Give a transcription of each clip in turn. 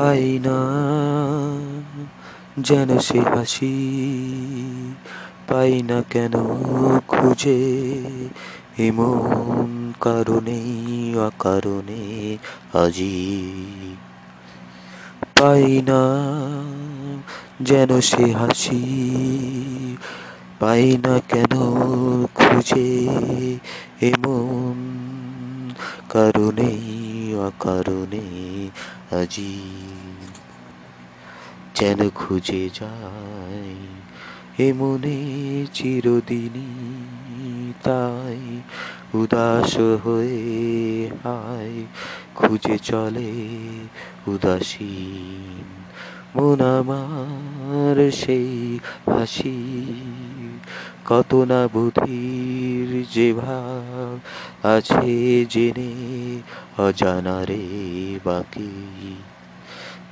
পাই না যেন সে হাসি পাই না কেন খুঁজে। এমন কারণে, অকারণে আজি পাই না যেন সে হাসি পাই না কেন খুঁজে। এমন কারণে, অকারণে আজি যেন খুঁজে যায় এমনে চিরদিনই তাই উদাস হয়ে হায়, খুঁজে চলে উদাসীন। মন আমার সেই হাসি, কত না বুধির যে ভাব আছে জেনে অজানারে বাকি।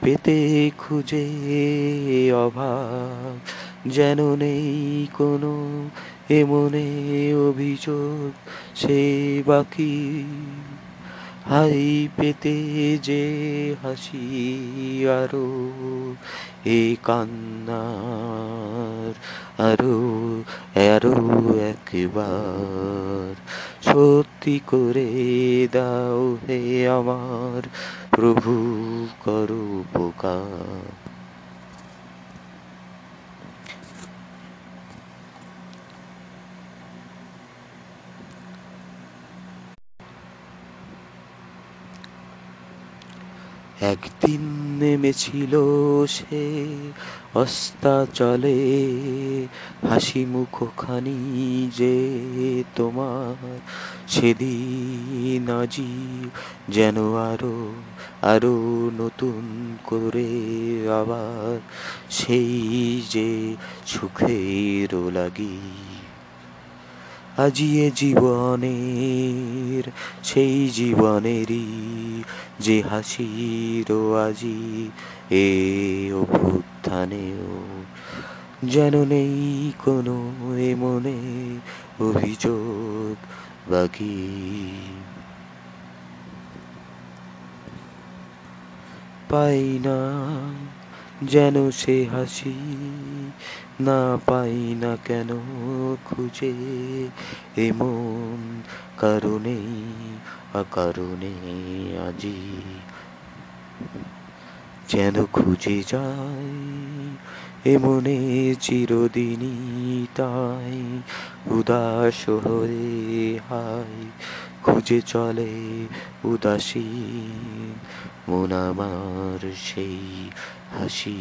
পেতে খুঁজে অভাব, যেন নেই কোনো এমনে অভিযোগ, সে বাকি। হাই পেতে যে হাসি আরও, এ কান্নার আরও আরও একবার। সত্যি করে দাও হে আমার প্রভু করো উপকার একদিন নেমেছিল সে অস্তা চলে, হাসি মুখখানি যে তোমার, সেদিন আজি যেন আরও আরও নতুন করে আবার সেই যে সুখের লাগি আজি এ জীবনের, সেই জীবনেরই যে হাসির আজি এ অভ্যুত্থানেও যেন নেই কোনো এ মনে অভিযোগ বাকি। পাই না যেন সে হাসি না পাই না কেন খুঁজে। এমন কারণে, অকারণে আজি যেন খুঁজে যাই। এমনে চিরদিনই তাই, উদাস হয়ে হাই, খুঁজে চলে উদাসী। মন আমার সেই হাসি